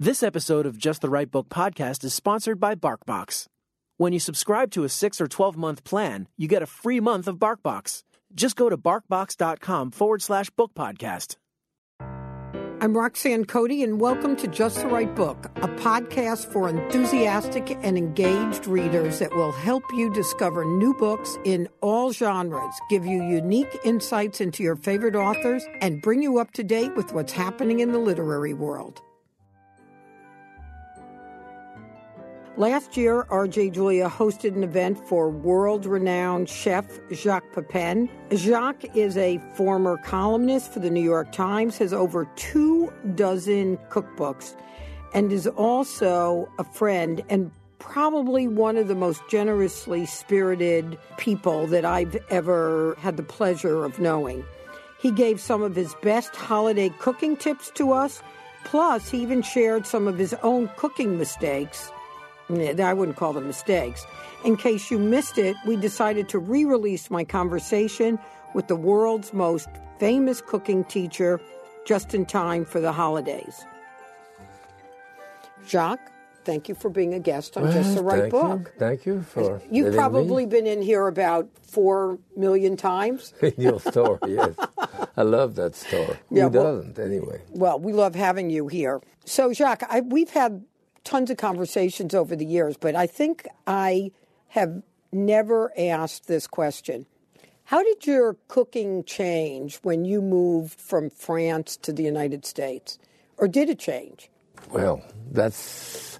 This episode of Just the Right Book podcast is sponsored by BarkBox. When you subscribe to a 6 or 12 month plan, you get a free month of BarkBox. Just go to barkbox.com forward slash book podcast. I'm Roxanne Cody, and welcome to Just the Right Book, a podcast for enthusiastic and engaged readers that will help you discover new books in all genres, give you unique insights into your favorite authors, and bring you up to date with what's happening in the literary world. Last year, RJ Julia hosted an event for world renowned chef Jacques Pepin. Jacques is a former columnist for the New York Times, has over two dozen cookbooks, and is also a friend and probably one of the most generously spirited people that I've ever had the pleasure of knowing. He gave some of his best holiday cooking tips to us, plus, he even shared some of his own cooking mistakes I wouldn't call them mistakes. In case you missed it, we decided to re release my conversation with the world's most famous cooking teacher just in time for the holidays. Jacques, thank you for being a guest on well, Just the Right thank Book. You. Thank you for. You've probably me. been in here about four million times. in your story, yes. I love that story. Yeah, Who well- doesn't, anyway? Well, we love having you here. So, Jacques, I, we've had tons of conversations over the years, but I think I have never asked this question. How did your cooking change when you moved from France to the United States? Or did it change? Well, that's.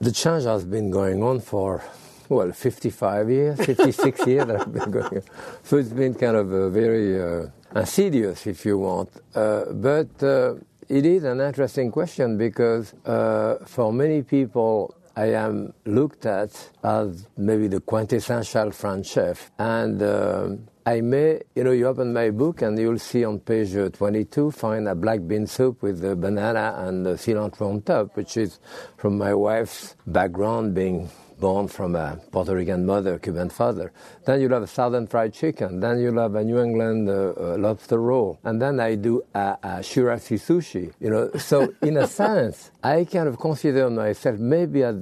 The change has been going on for, well, 55 years, 56 years that I've been going on. So it's been kind of a very uh, insidious, if you want. Uh, but uh, it is an interesting question because uh, for many people, I am looked at as maybe the quintessential French chef. And um I may, you know, you open my book and you'll see on page uh, 22, find a black bean soup with banana and cilantro on top, which is from my wife's background being born from a Puerto Rican mother, Cuban father. Then you'll have a southern fried chicken. Then you'll have a New England uh, uh, lobster roll. And then I do a, a chirashi sushi. You know, so in a sense, I kind of consider myself maybe as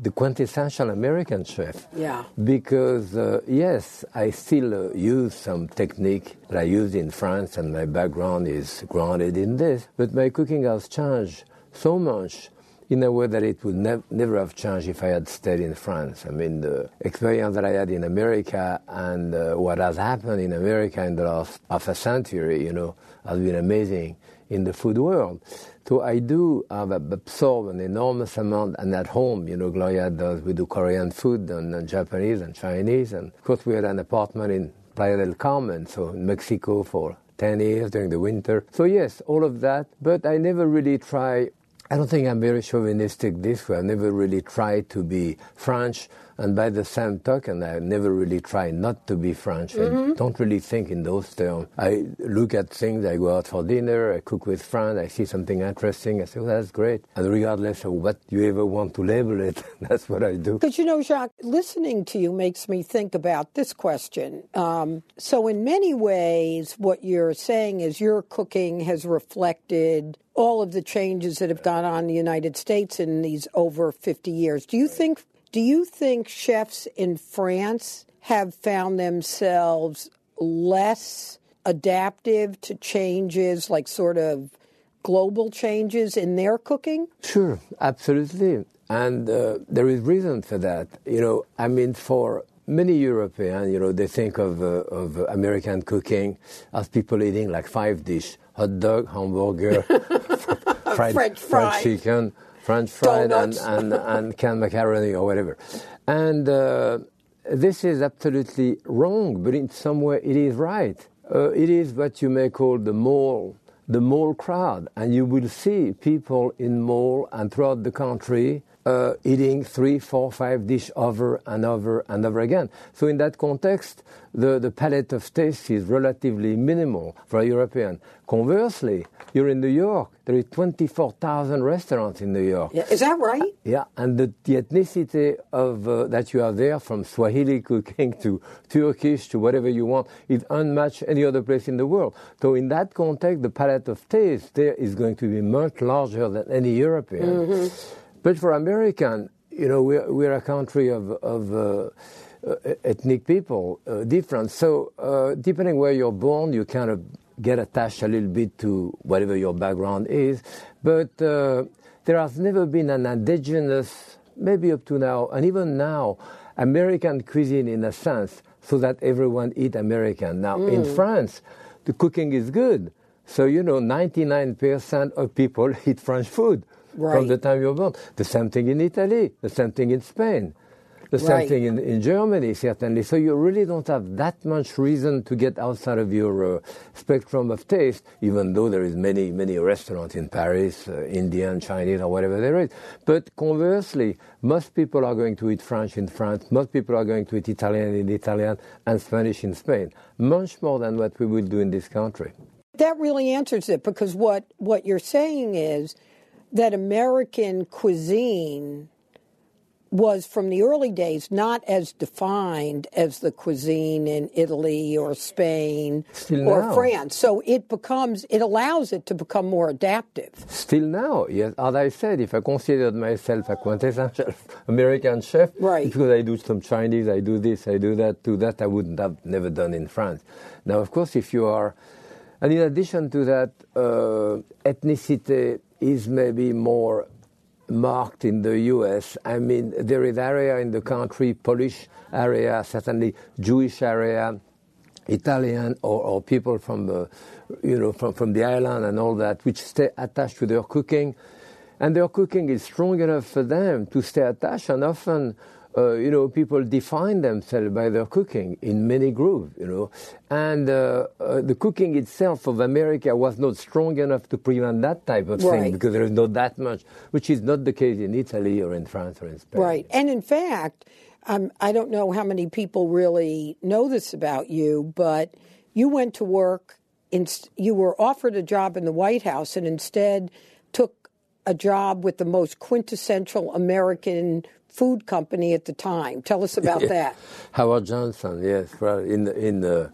the quintessential American chef. Yeah. Because uh, yes, I still uh, use some technique that I used in France, and my background is grounded in this. But my cooking has changed so much in a way that it would nev- never have changed if I had stayed in France. I mean, the experience that I had in America and uh, what has happened in America in the last half a century, you know, has been amazing in the food world. So I do have absorbed an enormous amount, and at home, you know, Gloria does, we do Korean food and, and Japanese and Chinese, and of course we had an apartment in Playa del Carmen, so in Mexico for 10 years during the winter. So yes, all of that, but I never really try I don't think I'm very chauvinistic this way. I never really tried to be French, and by the same token, I never really try not to be French. I don't really think in those terms. I look at things, I go out for dinner, I cook with friends, I see something interesting, I say, well, that's great. And regardless of what you ever want to label it, that's what I do. Because, you know, Jacques, listening to you makes me think about this question. Um, so, in many ways, what you're saying is your cooking has reflected all of the changes that have gone on in the United States in these over 50 years. Do you think do you think chefs in France have found themselves less adaptive to changes like sort of global changes in their cooking? Sure, absolutely. And uh, there is reason for that. You know, I mean, for many Europeans, you know, they think of, uh, of American cooking as people eating like five dish hot dog, hamburger, fried, French fried fries. chicken, French fried, and, and, and canned macaroni or whatever. And uh, this is absolutely wrong, but in some way it is right. Uh, it is what you may call the mall, the mall crowd, and you will see people in mall and throughout the country uh, eating three, four, five dish over and over and over again. So in that context, the, the palette of taste is relatively minimal for a European. Conversely, you're in New York. There is 24,000 restaurants in New York. Yeah, is that right? Yeah, and the, the ethnicity of uh, that you have there, from Swahili cooking to Turkish to whatever you want, is unmatched any other place in the world. So in that context, the palette of taste there is going to be much larger than any European. Mm-hmm. But for American, you know, we're, we're a country of, of uh, uh, ethnic people, uh, different. So uh, depending where you're born, you kind of get attached a little bit to whatever your background is. But uh, there has never been an indigenous, maybe up to now, and even now, American cuisine in a sense, so that everyone eat American. Now Mm. in France, the cooking is good. So you know, 99% of people eat French food Right. from the time you're born. The same thing in Italy, the same thing in Spain, the same Right. thing in, in Germany, certainly. So you really don't have that much reason to get outside of your uh, spectrum of taste, even though there is many, many restaurants in Paris, uh, Indian, Chinese, or whatever there is. But conversely, most people are going to eat French in France, most people are going to eat Italian in Italian, and Spanish in Spain, much more than what we will do in this country. That really answers it because what, what you're saying is that American cuisine was from the early days not as defined as the cuisine in Italy or Spain Still or now. France. So it becomes, it allows it to become more adaptive. Still now, yes. As I said, if I considered myself a quintessential American chef, Right. because I do some Chinese, I do this, I do that, do that, I wouldn't have never done in France. Now, of course, if you are, and in addition to that, uh, ethnicity is maybe more marked in the U.S. I mean, there is area in the country, Polish area, certainly Jewish area, Italian or, or people from the, you know, from, from the island and all that, which stay attached to their cooking. And their cooking is strong enough for them to stay attached. And often, uh, you know, people define themselves by their cooking in many groups, you know. And uh, uh, the cooking itself of America was not strong enough to prevent that type of Right. thing because there is not that much, which is not the case in Italy or in France or in Spain. Right. And in fact, um, I don't know how many people really know this about you, but you went to work, in, you were offered a job in the White House and instead took a job with the most quintessential American food company at the time. Tell us about that. Howard Johnson, yes. Well, in the, in the,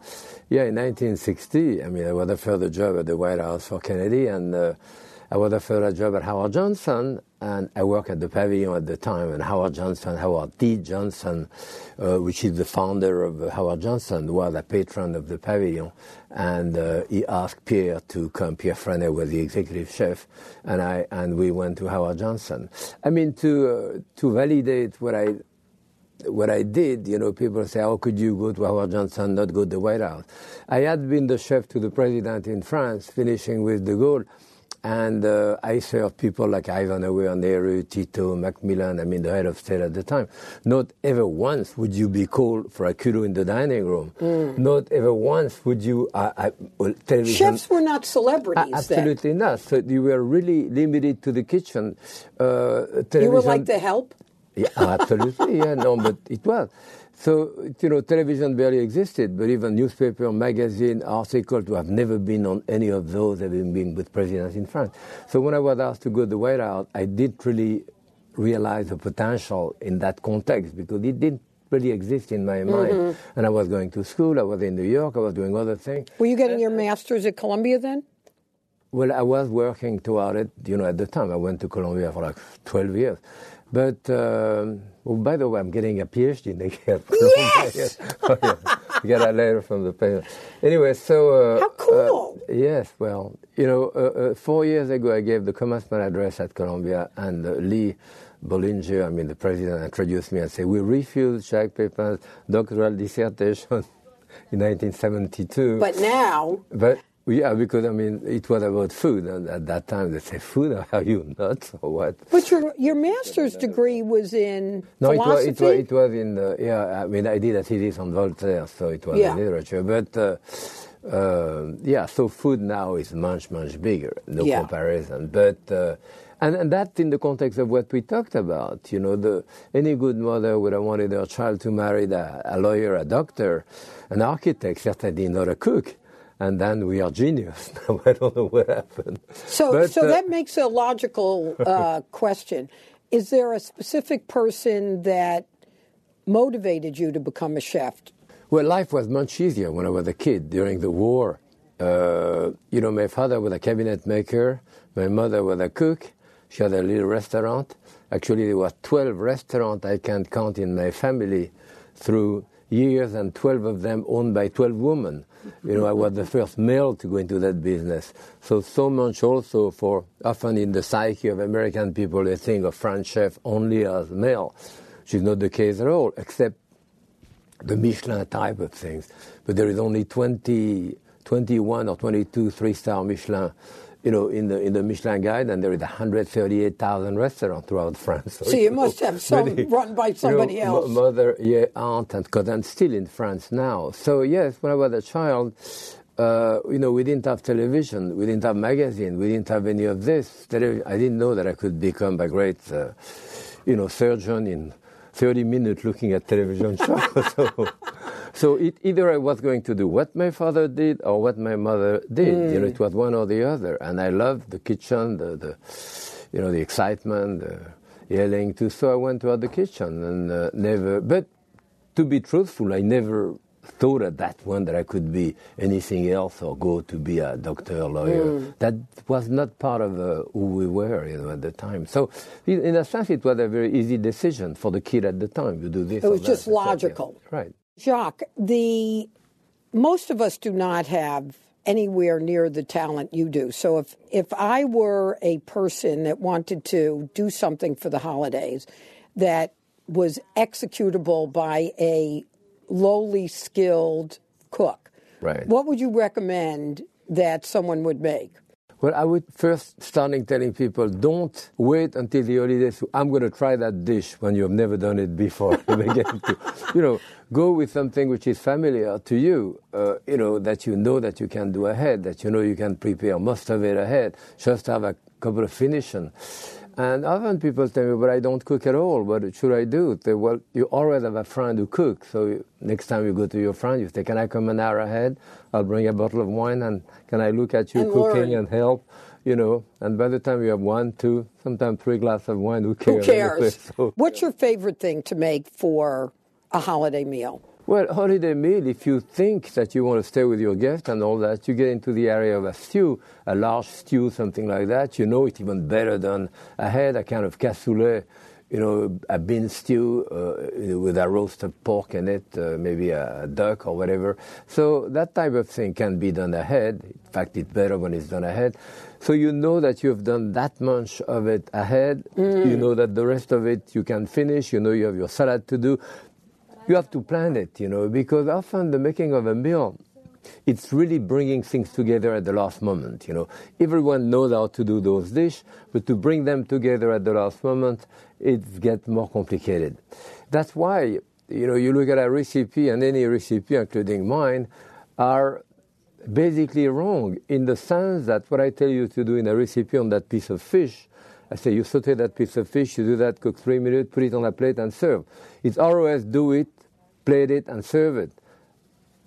yeah, in 1960, I mean, I was offered a job at the White House for Kennedy, and uh, I was offered a job at Howard Johnson, and I worked at the Pavilion at the time. And Howard Johnson, Howard T. Johnson, uh, which is the founder of uh, Howard Johnson, was a patron of the Pavilion, and uh, he asked Pierre to come. Pierre Franey was the executive chef, and I and we went to Howard Johnson. I mean, to uh, to validate what I what I did, you know, people say, how could you go to Howard Johnson, not go to the White House? I had been the chef to the president in France, finishing with de Gaulle, and uh, I served people like Eisenhower, Nehru, Tito, Macmillan, I mean, the head of state at the time. Not ever once would you be called for a kudo in the dining room. Not ever once would you, uh, uh, well, television. Chefs were not celebrities then. Absolutely not. So you were really limited to the kitchen. Uh, You were like the help? yeah, absolutely. Yeah, no, but it was. So, you know, television barely existed, but even newspaper, magazine, article to have never been on any of those, having been with presidents in France. So when I was asked to go to the White House, I did really realize the potential in that context because it didn't really exist in my mind. Mm-hmm. And I was going to school, I was in New York, I was doing other things. Were you getting uh, your master's at Columbia then? Well, I was working toward it, you know, at the time. I went to Columbia for like 12 years. But, um, well, by the way, I'm getting a PhD next year. Yes! Oh, yeah. Got a letter from the parent. Anyway, so. Uh, How cool. uh, yes, well, you know, uh, uh, four years ago, I gave the commencement address at Columbia, and uh, Lee Bollinger, I mean, the president, introduced me and said, We refused Jacques Pepin's doctoral dissertation in 1972. But now, But yeah, because I mean, it was about food, and at that time they say, "Food? Are you nuts or what?" but your your master's degree was in No, it was, philosophy. it was it was in the, yeah. I mean, I did a thesis on Voltaire, so it was Yeah. in literature. But uh, uh, yeah, so food now is much much bigger, no Yeah. comparison. But uh, And, and that's in the context of what we talked about. You know, the, any good mother would have wanted her child to marry a, a lawyer, a doctor, an architect, certainly not a cook and then we are genius. Now I don't know what happened. So, but, so uh, that makes a logical uh, question. Is there a specific person that motivated you to become a chef? Well, life was much easier when I was a kid during the war. Uh, you know, my father was a cabinet maker, my mother was a cook. She had a little restaurant. Actually, there were 12 restaurants I can't count in my family through years, and 12 of them owned by 12 women. You know, I was the first male to go into that business. So, so much also for often in the psyche of American people, they think of French chef only as male, which is not the case at all, except the Michelin type of things. But there is only 20, 21 or 22 three-star Michelin you know, in the in the Michelin Guide, and there is 138,000 restaurants throughout France. So, so you, must have some run by somebody you know, else. mother, yeah, aunt, and because I'm still in France now. So yes, when I was a child, uh, you know, we didn't have television, we didn't have magazine, we didn't have any of this. I didn't know that I could become a great, uh, you know, surgeon in 30 minutes looking at television shows. so, so it, either I was going to do what my father did or what my mother did. Mm. You know, it was one or the other. And I loved the kitchen, the, the you know, the excitement, the yelling too. So I went to the kitchen and uh, never. But to be truthful, I never thought at that one that I could be anything else or go to be a doctor, lawyer. Mm. That was not part of uh, who we were, you know, at the time. So, in a sense, it was a very easy decision for the kid at the time. You do this. It was just logical, right? Jacques, the most of us do not have anywhere near the talent you do. So if if I were a person that wanted to do something for the holidays that was executable by a lowly skilled cook, right. what would you recommend that someone would make? Well, I would first starting telling people don't wait until the holidays. I'm going to try that dish when you have never done it before. to, you know, go with something which is familiar to you. Uh, you know that you know that you can do ahead, that you know you can prepare most of it ahead. Just have a couple of finishing. And often people tell me, but I don't cook at all. What should I do? They, well, you already have a friend who cooks. So you, next time you go to your friend, you say, can I come an hour ahead? I'll bring a bottle of wine and can I look at you and cooking learn. and help? You know, and by the time you have one, two, sometimes three glasses of wine, who cares? Who cares? So, What's your favorite thing to make for a holiday meal? Well, holiday meal, if you think that you want to stay with your guest and all that, you get into the area of a stew, a large stew, something like that. You know it even better than ahead, a kind of cassoulet, you know, a bean stew uh, with a roasted pork in it, uh, maybe a, a, duck or whatever. So that type of thing can be done ahead. In fact, it's better when it's done ahead. So you know that you've done that much of it ahead. Mm. You know that the rest of it you can finish. You know you have your salad to do you have to plan it, you know, because often the making of a meal, it's really bringing things together at the last moment, you know. Everyone knows how to do those dishes, but to bring them together at the last moment, it gets more complicated. That's why, you know, you look at a recipe, and any recipe, including mine, are basically wrong in the sense that what I tell you to do in a recipe on that piece of fish I say, you saute that piece of fish, you do that, cook three minutes, put it on a plate and serve. It's ROS, do it, plate it, and serve it.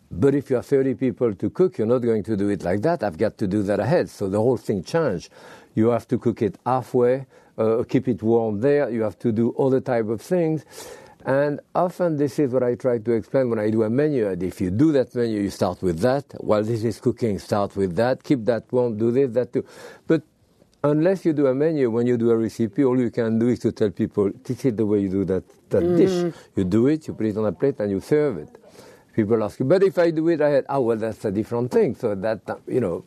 But if you have 30 people to cook, you're not going to do it like that. I've got to do that ahead. So the whole thing changed. You have to cook it halfway, uh, keep it warm there. You have to do other type of things. And often this is what I try to explain when I do a menu. If you do that menu, you start with that. While this is cooking, start with that. Keep that warm, do this, that too. But unless you do a menu, when you do a recipe, all you can do is to tell people, this is the way you do that, that mm. dish. You do it, you put it on a plate, and you serve it. People ask you, but if I do it, I had, oh, well, that's a different thing. So that, you know,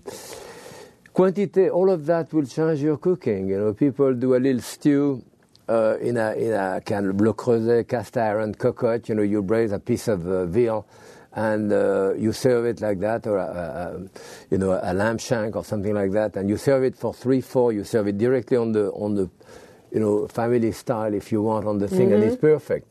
quantity, all of that will change your cooking. You know, people do a little stew uh, in, a, in a kind of Le Creuset cast iron cocotte. You know, you braise a piece of uh, veal and uh, you serve it like that, or a, a, you know a lamb shank or something like that, and you serve it for three, four. You serve it directly on the on the you know family style if you want on the thing, mm-hmm. and it's mm-hmm. perfect.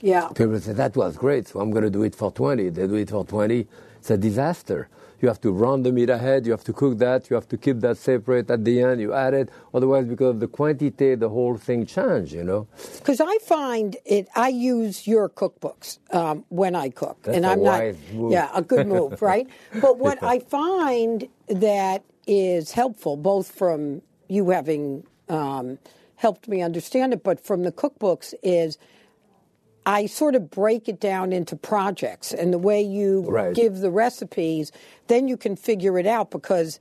Yeah. People say that was great, so I'm going to do it for twenty. They do it for twenty. it's a disaster. You have to run the meat ahead, you have to cook that, you have to keep that separate at the end, you add it. Otherwise, because of the quantity, the whole thing changes, you know? Because I find it, I use your cookbooks um, when I cook. That's and a I'm wise not, move. yeah, a good move, right? But what I find that is helpful, both from you having um, helped me understand it, but from the cookbooks, is I sort of break it down into projects, and the way you Right. give the recipes, then you can figure it out because,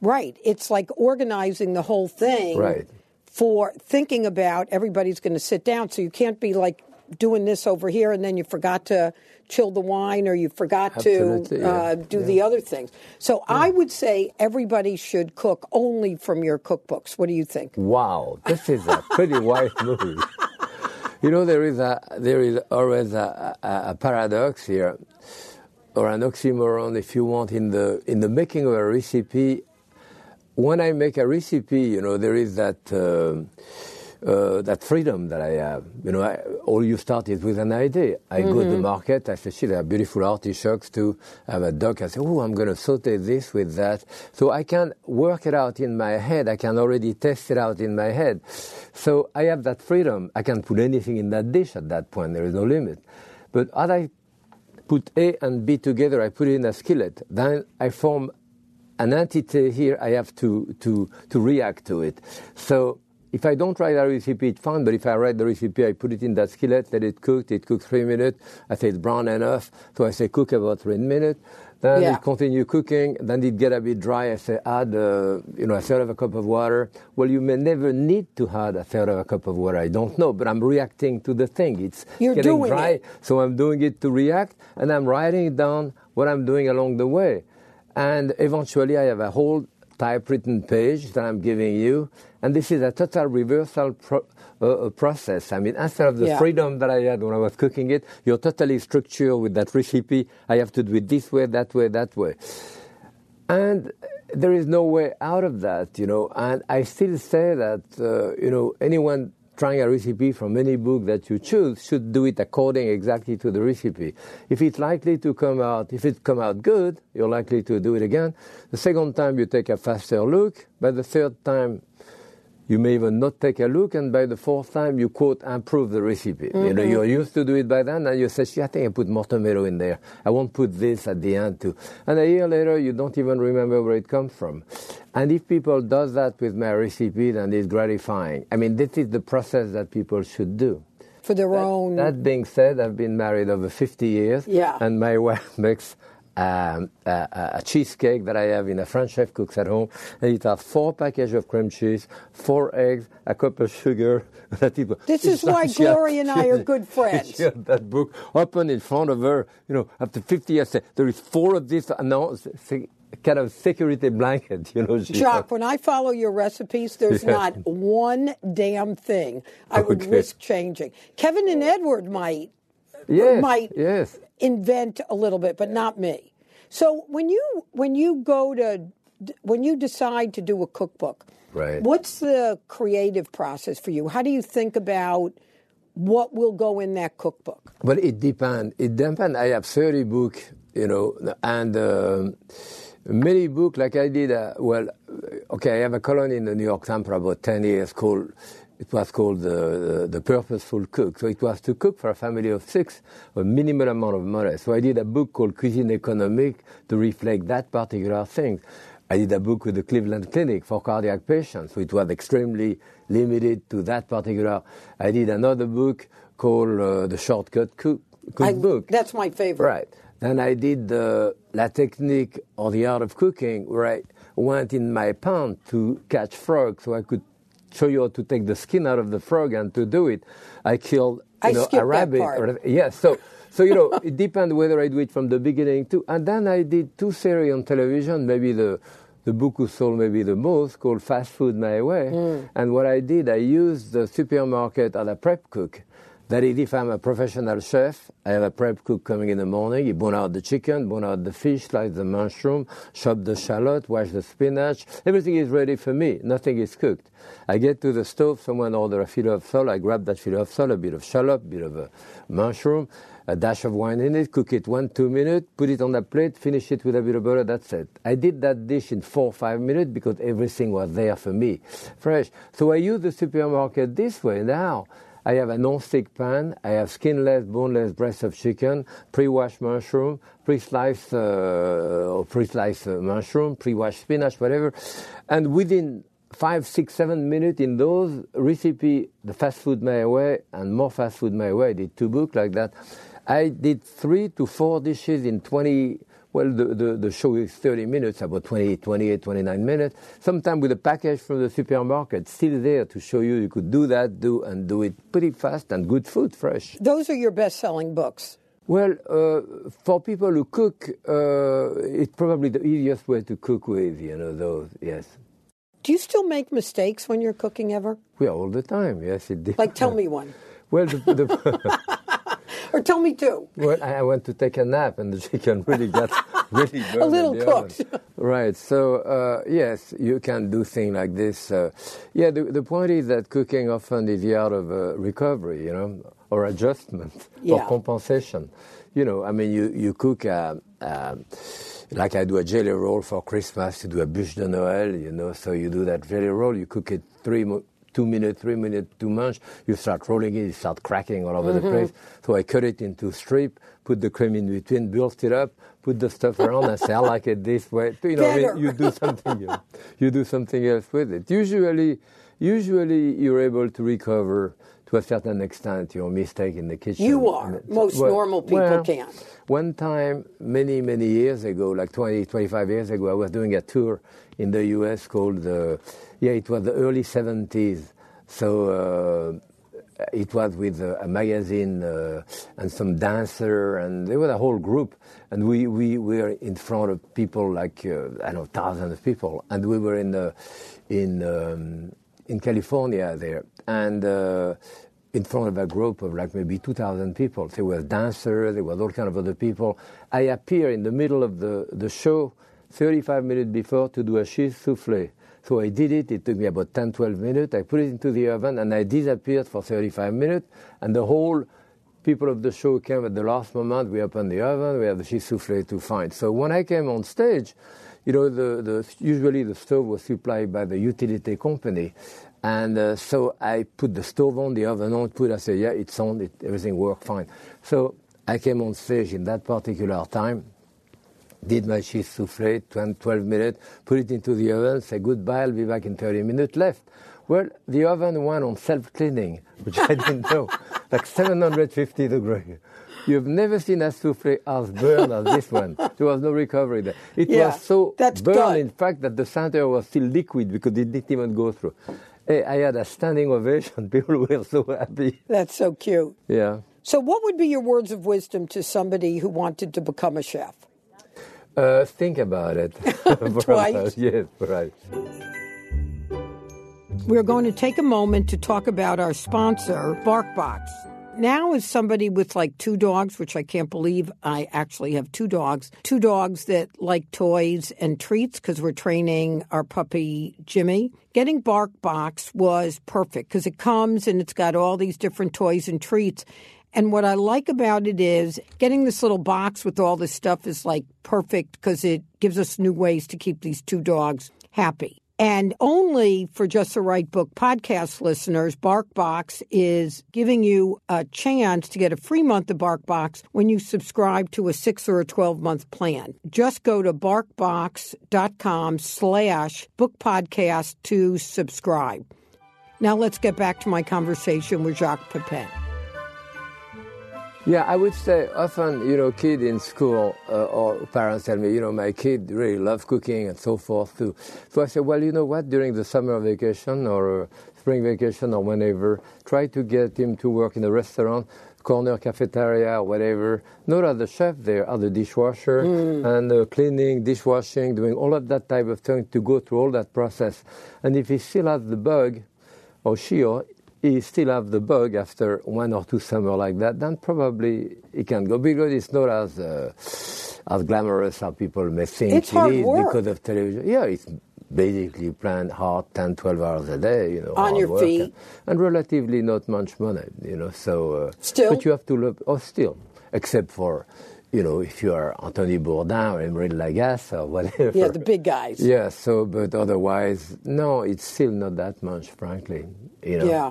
right, it's like organizing the whole thing Right. for thinking about everybody's going to sit down. So you can't be like doing this over here and then you forgot to chill the wine or you forgot Absolutely, to yeah. uh, do the other things. So I would say everybody should cook only from your cookbooks. What do you think? Wow, this is a pretty wise move. You know, there is a there is always a, a, a paradox here, or an oxymoron, if you want, in the in the making of a recipe. When I make a recipe, you know, there is that. Uh, uh, that freedom that I have. You know, I, all you start is with an idea. I go to the market, I say, shit, there are beautiful artichokes too. I have a duck, I say, oh, I'm going to saute this with that. So I can work it out in my head. I can already test it out in my head. So I have that freedom. I can put anything in that dish at that point. There is no limit. But as I put A and B together, I put it in a skillet. Then I form an entity here. I have to, to, to react to it. So if I don't write a recipe, it's fine. But if I write the recipe, I put it in that skillet, let it cook. It cooks three minutes. I say it's brown enough. So I say cook about three minutes. Then Yeah. it continue cooking. Then it get a bit dry. I say add, uh, you know, a third of a cup of water. Well, you may never need to add a third of a cup of water. I don't know, but I'm reacting to the thing. It's You're getting doing dry. it. So I'm doing it to react, and I'm writing down what I'm doing along the way. And eventually, I have a whole typewritten page that I'm giving you. And this is a total reversal pro- uh, uh, process. I mean, instead of the Yeah. freedom that I had when I was cooking it, you're totally structured with that recipe. I have to do it this way, that way, that way. And there is no way out of that, you know. And I still say that, uh, you know, anyone trying a recipe from any book that you choose should do it according exactly to the recipe. If it's likely to come out, if it come out good, you're likely to do it again. The second time you take a faster look. but the third time, you may even not take a look, and by the fourth time, you quote improve the recipe. You know, you're mm-hmm. used to do it by then, and you say, "Gee, I think I put more tomato in there. I won't put this at the end too." And a year later, you don't even remember where it comes from. And if people does that with my recipe, then it's gratifying. I mean, this is the process that people should do. For their own. That being said, I've been married over 50 years, Yeah. and my wife makes um, a, a- cheesecake that I have in a French chef cooks at home, and it has four packages of cream cheese, four eggs, a cup of sugar. This is why Gloria and I are good friends. She had that book open in front of her. You know, after 50 years, there is four of this. uh, No, s- s- kind of security blanket. You know, she Jacques, when I follow your recipes, there's Yeah. not one damn thing I would Okay. risk changing. Kevin and Edward might yes, might yes. invent a little bit, but not me. So when you when you go to when you decide to do a cookbook, Right. what's the creative process for you? How do you think about what will go in that cookbook? Well, it depends. It depends. I have 30 book, you know, and um, many book like I did. Uh, well, okay, I have a column in the New York Times for about 10 years called. It was called the, the, the Purposeful Cook. So it was to cook for a family of six, a minimal amount of money. So I did a book called Cuisine Économique to reflect that particular thing. I did a book with the Cleveland Clinic for cardiac patients, so it was extremely limited to that particular. I did another book called uh, The Shortcut Cook, I- that's my favorite. Right. Then I did the La Technique or the Art of Cooking, where I went in my pond to catch frogs so I could show you how to take the skin out of the frog and to do it. I killed I you know, skipped a rabbit. Or, yes, so, so, you know, it depends whether I do it from the beginning too. And then I did two series on television, maybe the, the book who sold maybe the most, called Fast Food My Way. Mm. And what I did, I used the supermarket as a prep cook. That is, if I'm a professional chef, I have a prep cook coming in the morning. He bone out the chicken, bone out the fish, slice the mushroom, chop the shallot, wash the spinach. Everything is ready for me. Nothing is cooked. I get to the stove, someone order a fillet of sole. I grab that fillet of sole, a bit of shallot, a bit of a mushroom, a dash of wine in it, cook it one, two minutes, put it on a plate, finish it with a bit of butter, that's it. I did that dish in four, five minutes because everything was there for me, fresh. So I use the supermarket this way now. I have a non-stick pan. I have skinless, boneless breast of chicken, pre-washed mushroom, pre-sliced uh, or pre-sliced uh, mushroom, pre-washed spinach, whatever. And within five, six, seven minutes in those recipe, the fast food my way and more fast food my way. I did two books like that. I did three to four dishes in 20, well, the, the, the, show is 30 minutes, about 20, 28, 29 minutes. Sometimes with a package from the supermarket still there to show you you could do that, do and do it pretty fast and good food, fresh. Those are your best selling books. Well, uh, for people who cook, uh, it's probably the easiest way to cook with, you know, those, yes. Do you still make mistakes when you're cooking ever? Yeah, all the time, yes. It like, tell me one. Well, the, the or tell me two. Well, I went to take a nap, and the chicken really got really good. a little cooked. right. So uh, yes, you can do things like this. Uh, yeah. The, the point is that cooking often is the art of uh, recovery, you know, or adjustment yeah. or compensation. You know, I mean, you you cook. Uh, uh, like I do a jelly roll for Christmas, you do a bûche de Noël, you know, so you do that jelly roll, you cook it three, two minutes, three minutes too much, you start rolling it, you start cracking all over mm-hmm. the place. So I cut it into strip, put the cream in between, build it up, put the stuff around, and say, I like it this way. You know, I mean, you do something, else. you do something else with it. Usually, usually you're able to recover to a certain extent your mistake in the kitchen. You are. Most well, normal people well, can. One time, many, many years ago, like 20, 25 years ago, I was doing a tour in the U.S. called the, yeah, it was the early 70s. So uh, it was with a, a magazine uh, and some dancer, and there was a whole group. And we, we were in front of people like, uh, I don't know, thousands of people. And we were in, the, in, um, in California there. And uh, in front of a group of like maybe 2,000 people. There were dancers, there was all kind of other people. I appear in the middle of the, the show 35 minutes before to do a cheese souffle. So I did it. It took me about 10, 12 minutes. I put it into the oven and I disappeared for 35 minutes. And the whole people of the show came at the last moment. We opened the oven. We had the cheese souffle to find. So when I came on stage, you know, the, the, usually the stove was supplied by the utility company. And uh, so I put the stove on, the oven on, put, I said, yeah, it's on, it, everything worked fine. So I came on stage in that particular time did my cheese souffle, 12 minutes, put it into the oven, say goodbye, I'll be back in 30 minutes, left. Well, the oven went on self-cleaning, which I didn't know, like 750 degrees. You've never seen a souffle as burned as this one. There was no recovery there. It yeah, was so that's burned, good. in fact, that the center was still liquid because it didn't even go through. Hey, I had a standing ovation. People were so happy. That's so cute. Yeah. So, what would be your words of wisdom to somebody who wanted to become a chef? Uh, think about it. Twice? yes, right. We're going to take a moment to talk about our sponsor, BarkBox. Now, as somebody with like two dogs, which I can't believe I actually have two dogs, two dogs that like toys and treats because we're training our puppy Jimmy. Getting BarkBox was perfect because it comes and it's got all these different toys and treats. And what I like about it is getting this little box with all this stuff is like perfect because it gives us new ways to keep these two dogs happy. And only for Just the Right Book podcast listeners, BarkBox is giving you a chance to get a free month of BarkBox when you subscribe to a six or a 12 month plan. Just go to barkbox.com slash book podcast to subscribe. Now let's get back to my conversation with Jacques Pepin. Yeah, I would say often, you know, kid in school uh, or parents tell me, you know, my kid really loves cooking and so forth too. So I say, well, you know what, during the summer vacation or uh, spring vacation or whenever, try to get him to work in a restaurant, corner cafeteria or whatever. Not as the chef there, as the dishwasher mm. and uh, cleaning, dishwashing, doing all of that type of thing to go through all that process. And if he still has the bug, or she or he still have the bug after one or two summer like that, then probably he can go because it's not as uh, as glamorous as people may think It's it hard is work. because of television. Yeah, it's basically playing hard 10, 12 hours a day, you know, On your feet. and, and relatively not much money, you know. So uh, Still? but you have to look. Oh, still, except for. You know, if you are Anthony Bourdain or Emeril Lagasse or whatever. Yeah, the big guys. Yeah, so, but otherwise, no, it's still not that much, frankly. You know. Yeah.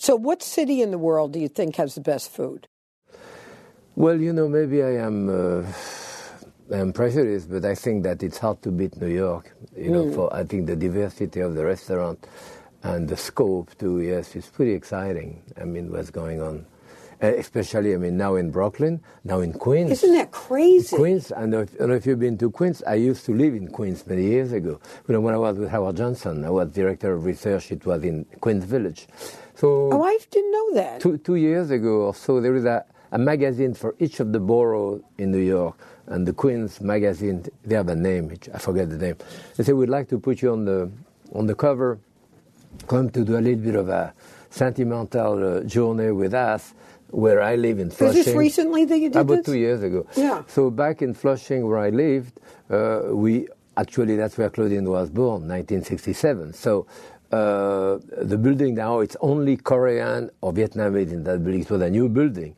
So, what city in the world do you think has the best food? Well, you know, maybe I am uh, I'm prejudiced, but I think that it's hard to beat New York. You know, for I think the diversity of the restaurant and the scope too. Yes, it's pretty exciting. I mean, what's going on, uh, especially I mean now in Brooklyn, now in Queens. Isn't that crazy? Queens, and if, I don't know if you've been to Queens. I used to live in Queens many years ago. You know, when I was with Howard Johnson, I was director of research. It was in Queens Village. So Oh, I didn't know that. two, two years ago or so, there is a, a magazine for each of the boroughs in New York. And the Queens magazine, they have a name, I forget the name. They say, we'd like to put you on the, on the cover, come to do a little bit of a sentimental uh, journey with us, where I live in Was Flushing. this recently that you did About this? two years ago. Yeah. So back in Flushing, where I lived, uh, we actually that's where Claudine was born, 1967. So uh, the building now it's only Korean or Vietnamese in that building. It was a new building.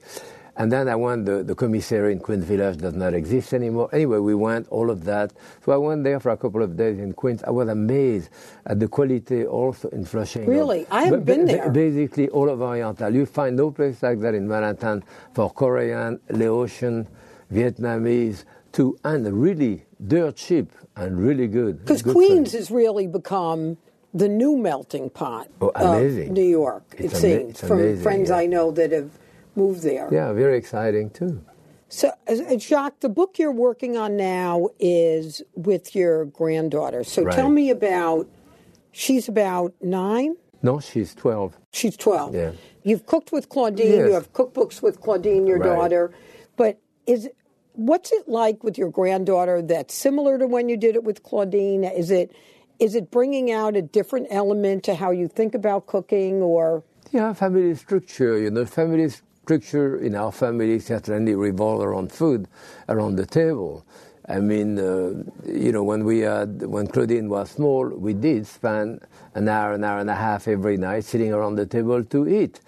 And then I went, the, the commissary in Queens Village does not exist anymore. Anyway, we went, all of that. So I went there for a couple of days in Queens. I was amazed at the quality also in Flushing. Really? I haven't been there. Basically, all of Oriental. You find no place like that in Manhattan for Korean, Laotian, Vietnamese, too, and really dirt cheap and really good. Because Queens has really become the new melting pot Oh, of New York, It's it ama- seems, it's from amazing, friends yeah. I know that have moved there. Yeah, very exciting too. So, uh, Jacques, the book you're working on now is with your granddaughter. So Right. tell me about, she's about nine? No, she's 12. She's 12. Yeah. You've cooked with Claudine. Yes. You have cookbooks with Claudine, your Right. daughter. But is what's it like with your granddaughter that's similar to when you did it with Claudine? Is it is it bringing out a different element to how you think about cooking or Yeah, family structure. You know, family structure in our family certainly revolve around food, around the table. I mean, uh, you know, when we had, when Claudine was small, we did spend an hour, an hour and a half every night sitting around the table to eat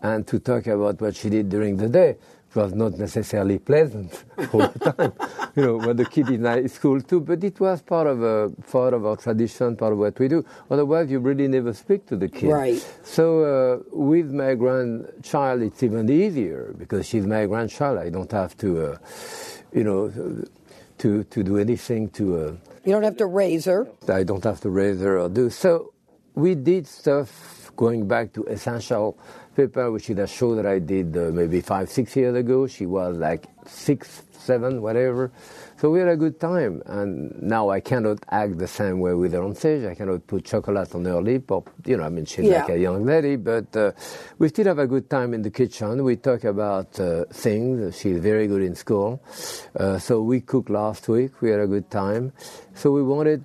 and to talk about what she did during the day. It was not necessarily pleasant all the time, you know, when the kid in high school too, but it was part of a part of our tradition, part of what we do. Otherwise, you really never speak to the kid. Right. So uh, with my grandchild, it's even easier because she's my grandchild. I don't have to, uh, you know, to to do anything to. Uh, you don't have to raise her? I don't have to raise her or do. So we did stuff going back to Essential Pepin, which is a show that I did uh, maybe five, six years ago. She was like six, seven, whatever. So we had a good time. And now I cannot act the same way with her on stage. I cannot put chocolate on her lip or, you know, I mean, she's like a young lady, but uh, we still have a good time in the kitchen. We talk about uh, things. She's very good in school. Uh, so we cooked last week. We had a good time. So we wanted,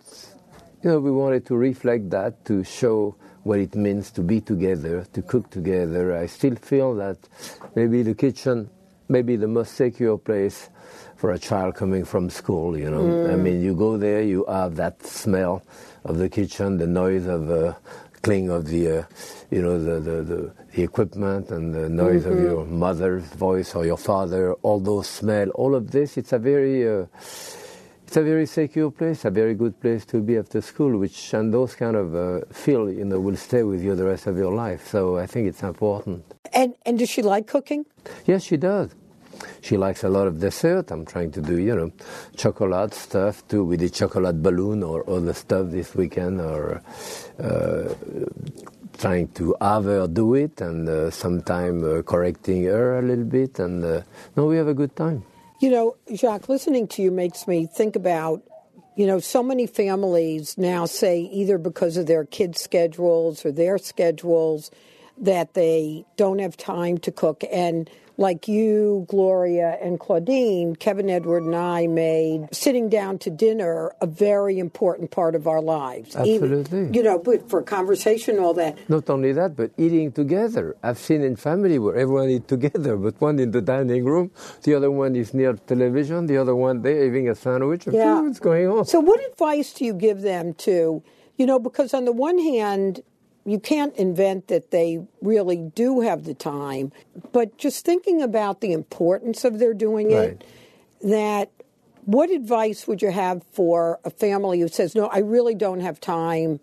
you know, we wanted to reflect that to show what it means to be together, to cook together. I still feel that maybe the kitchen may be the most secure place for a child coming from school. You know, I mean, you go there, you have that smell of the kitchen, the noise of uh, cling of the, uh, you know, the, the, the, the equipment and the noise of your mother's voice or your father, all those smell, all of this. It's a very uh, a very secure place, a very good place to be after school, which and those kind of uh, feel, you know, will stay with you the rest of your life. So I think it's important. And and does she like cooking? Yes, she does. She likes a lot of dessert. I'm trying to do, you know, chocolate stuff too. We did chocolate balloon or other stuff this weekend, or uh, trying to have her do it, and uh, sometime uh, correcting her a little bit. And uh, no, we have a good time. You know, Jacques, listening to you makes me think about, you know, so many families now say either because of their kids' schedules or their schedules, that they don't have time to cook. And like you, Gloria, and Claudine, Kevin Edward and I made sitting down to dinner a very important part of our lives. Absolutely. Even, you know, but for conversation, all that. Not only that, but eating together. I've seen in family where everyone eat together, but one in the dining room, the other one is near television, the other one they're having a sandwich. Yeah. What's going on? So, what advice do you give them to, you know, because on the one hand, you can't invent that they really do have the time, but just thinking about the importance of their doing Right. it, that what advice would you have for a family who says, no, I really don't have time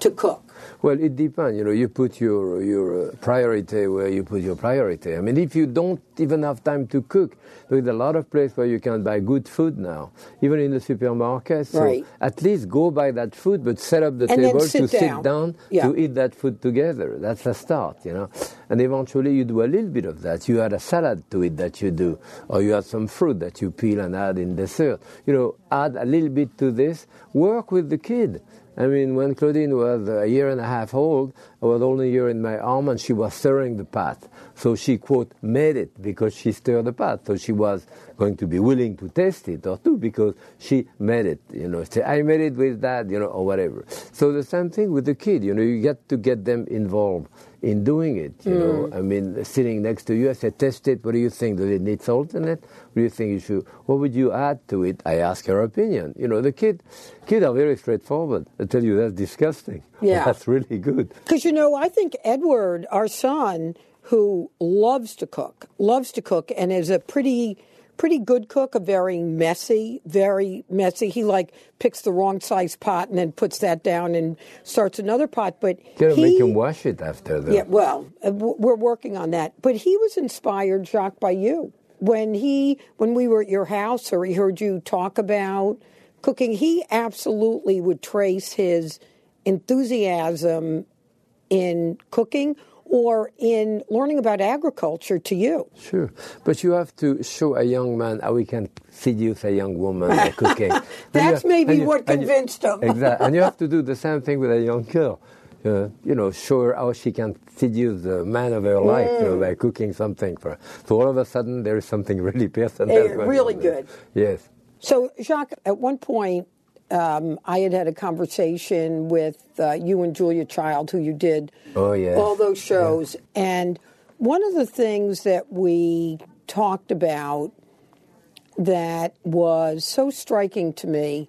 to cook? Well, it depends. You know, you put your your uh, priority where you put your priority. I mean, if you don't even have time to cook, there's a lot of places where you can buy good food now, even in the supermarket. So Right. at least go buy that food, but set up the And table sit to down. sit down Yeah. to eat that food together. That's a start, you know. And eventually you do a little bit of that. You add a salad to it that you do, or you add some fruit that you peel and add in dessert. You know, add a little bit to this. Work with the kid. I mean, when Claudine was a year and a half old, I was holding her in my arm and she was stirring the pot. So she, quote, made it because she stirred the pot. So she was going to be willing to taste it or two because she made it, you know. Say, I made it with that, you know, or whatever. So the same thing with the kid, you know, you get to get them involved in doing it, you hmm. know. I mean, sitting next to you, I said, test it. What do you think? Does it need salt in it? Do you think you should? What would you add to it? I ask her opinion. You know, the kid, kids are very straightforward. I tell you, that's disgusting. Yeah. That's really good. Because, you know, I think Edward, our son, who loves to cook, loves to cook, and is a pretty pretty good cook, a very messy, very messy. He like picks the wrong size pot and then puts that down and starts another pot. But You gotta he, make him wash it after, though. yeah, well, uh, we're working on that. But he was inspired, Jacques, by you when he when we were at your house or he heard you talk about cooking. He absolutely would trace his enthusiasm in cooking or in learning about agriculture to you. Sure, but you have to show a young man how he can seduce a young woman by cooking. That's maybe you- what and you- convinced him. exactly, and you have to do the same thing with a young girl. Uh, you know, show her how she can seduce the man of her life you Mm. know, by cooking something for her. So all of a sudden, there is something really personal. Really good. Yes. So, Jacques, at one point, um, I had had a conversation with uh, you and Julia Child, who you did Oh, yes. all those shows. And one of the things that we talked about that was so striking to me,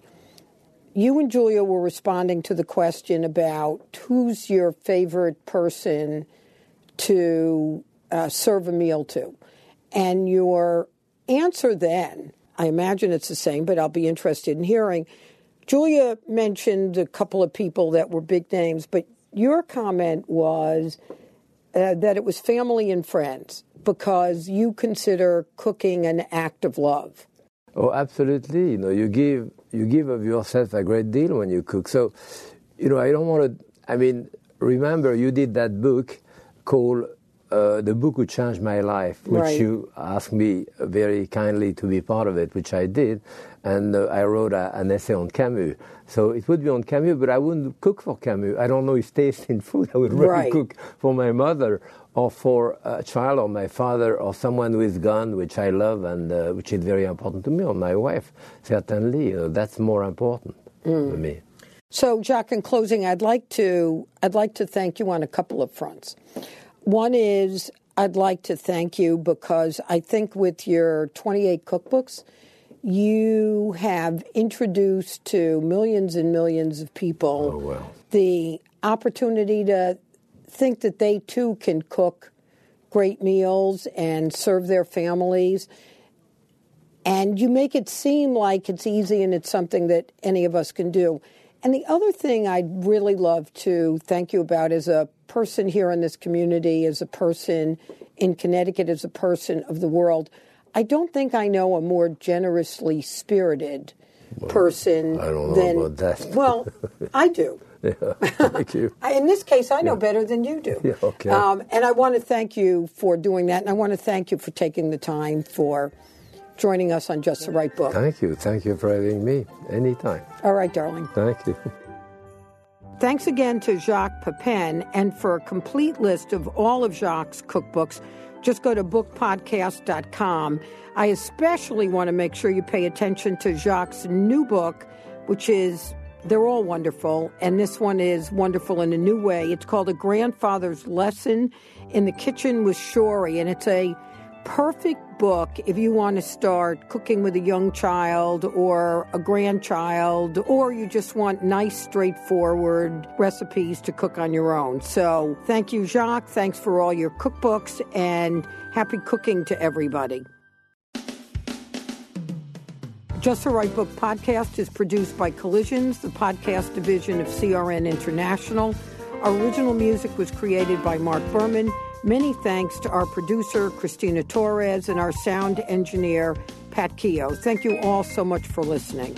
you and Julia were responding to the question about who's your favorite person to uh, serve a meal to. And your answer then, I imagine it's the same, but I'll be interested in hearing. Julia mentioned a couple of people that were big names, but your comment was uh, that it was family and friends because you consider cooking an act of love. Oh, absolutely. You know, you give you give of yourself a great deal when you cook. So, you know, I don't want to. I mean, remember you did that book called uh, "The Book Who Changed My Life," which Right. you asked me very kindly to be part of it, which I did, and uh, I wrote a, an essay on Camus. So it would be on Camus, but I wouldn't cook for Camus. I don't know his taste in food. I would rather Right. cook for my mother or for a child or my father or someone who is gone, which I love and uh, which is very important to me, or my wife, certainly. Uh, that's more important Mm. to me. So, Jacques, in closing, I'd like to I'd like to thank you on a couple of fronts. One is I'd like to thank you because I think with your 28 cookbooks, you have introduced to millions and millions of people Oh, wow. the opportunity to think that they too can cook great meals and serve their families. And you make it seem like it's easy and it's something that any of us can do. And the other thing I'd really love to thank you about as a person here in this community, as a person in Connecticut, as a person of the world, I don't think I know a more generously spirited person I don't know than about that. well, I do. Yeah, thank you. In this case, I know better than you do. Yeah, okay. Um, and I want to thank you for doing that, and I want to thank you for taking the time for joining us on Just the Right Book. Thank you. Thank you for having me. Anytime. All right, darling. Thank you. Thanks again to Jacques Pepin. And for a complete list of all of Jacques' cookbooks, just go to bookpodcast.com. I especially want to make sure you pay attention to Jacques' new book, which is, they're all wonderful, and this one is wonderful in a new way. It's called A Grandfather's Lesson in the Kitchen with Shorey, and it's a perfect book if you want to start cooking with a young child or a grandchild, or you just want nice, straightforward recipes to cook on your own. So, thank you, Jacques. Thanks for all your cookbooks, and happy cooking to everybody. Just the Right Book podcast is produced by Collisions, the podcast division of CRN International. Our original music was created by Mark Berman. Many thanks to our producer, Christina Torres, and our sound engineer, Pat Keogh. Thank you all so much for listening.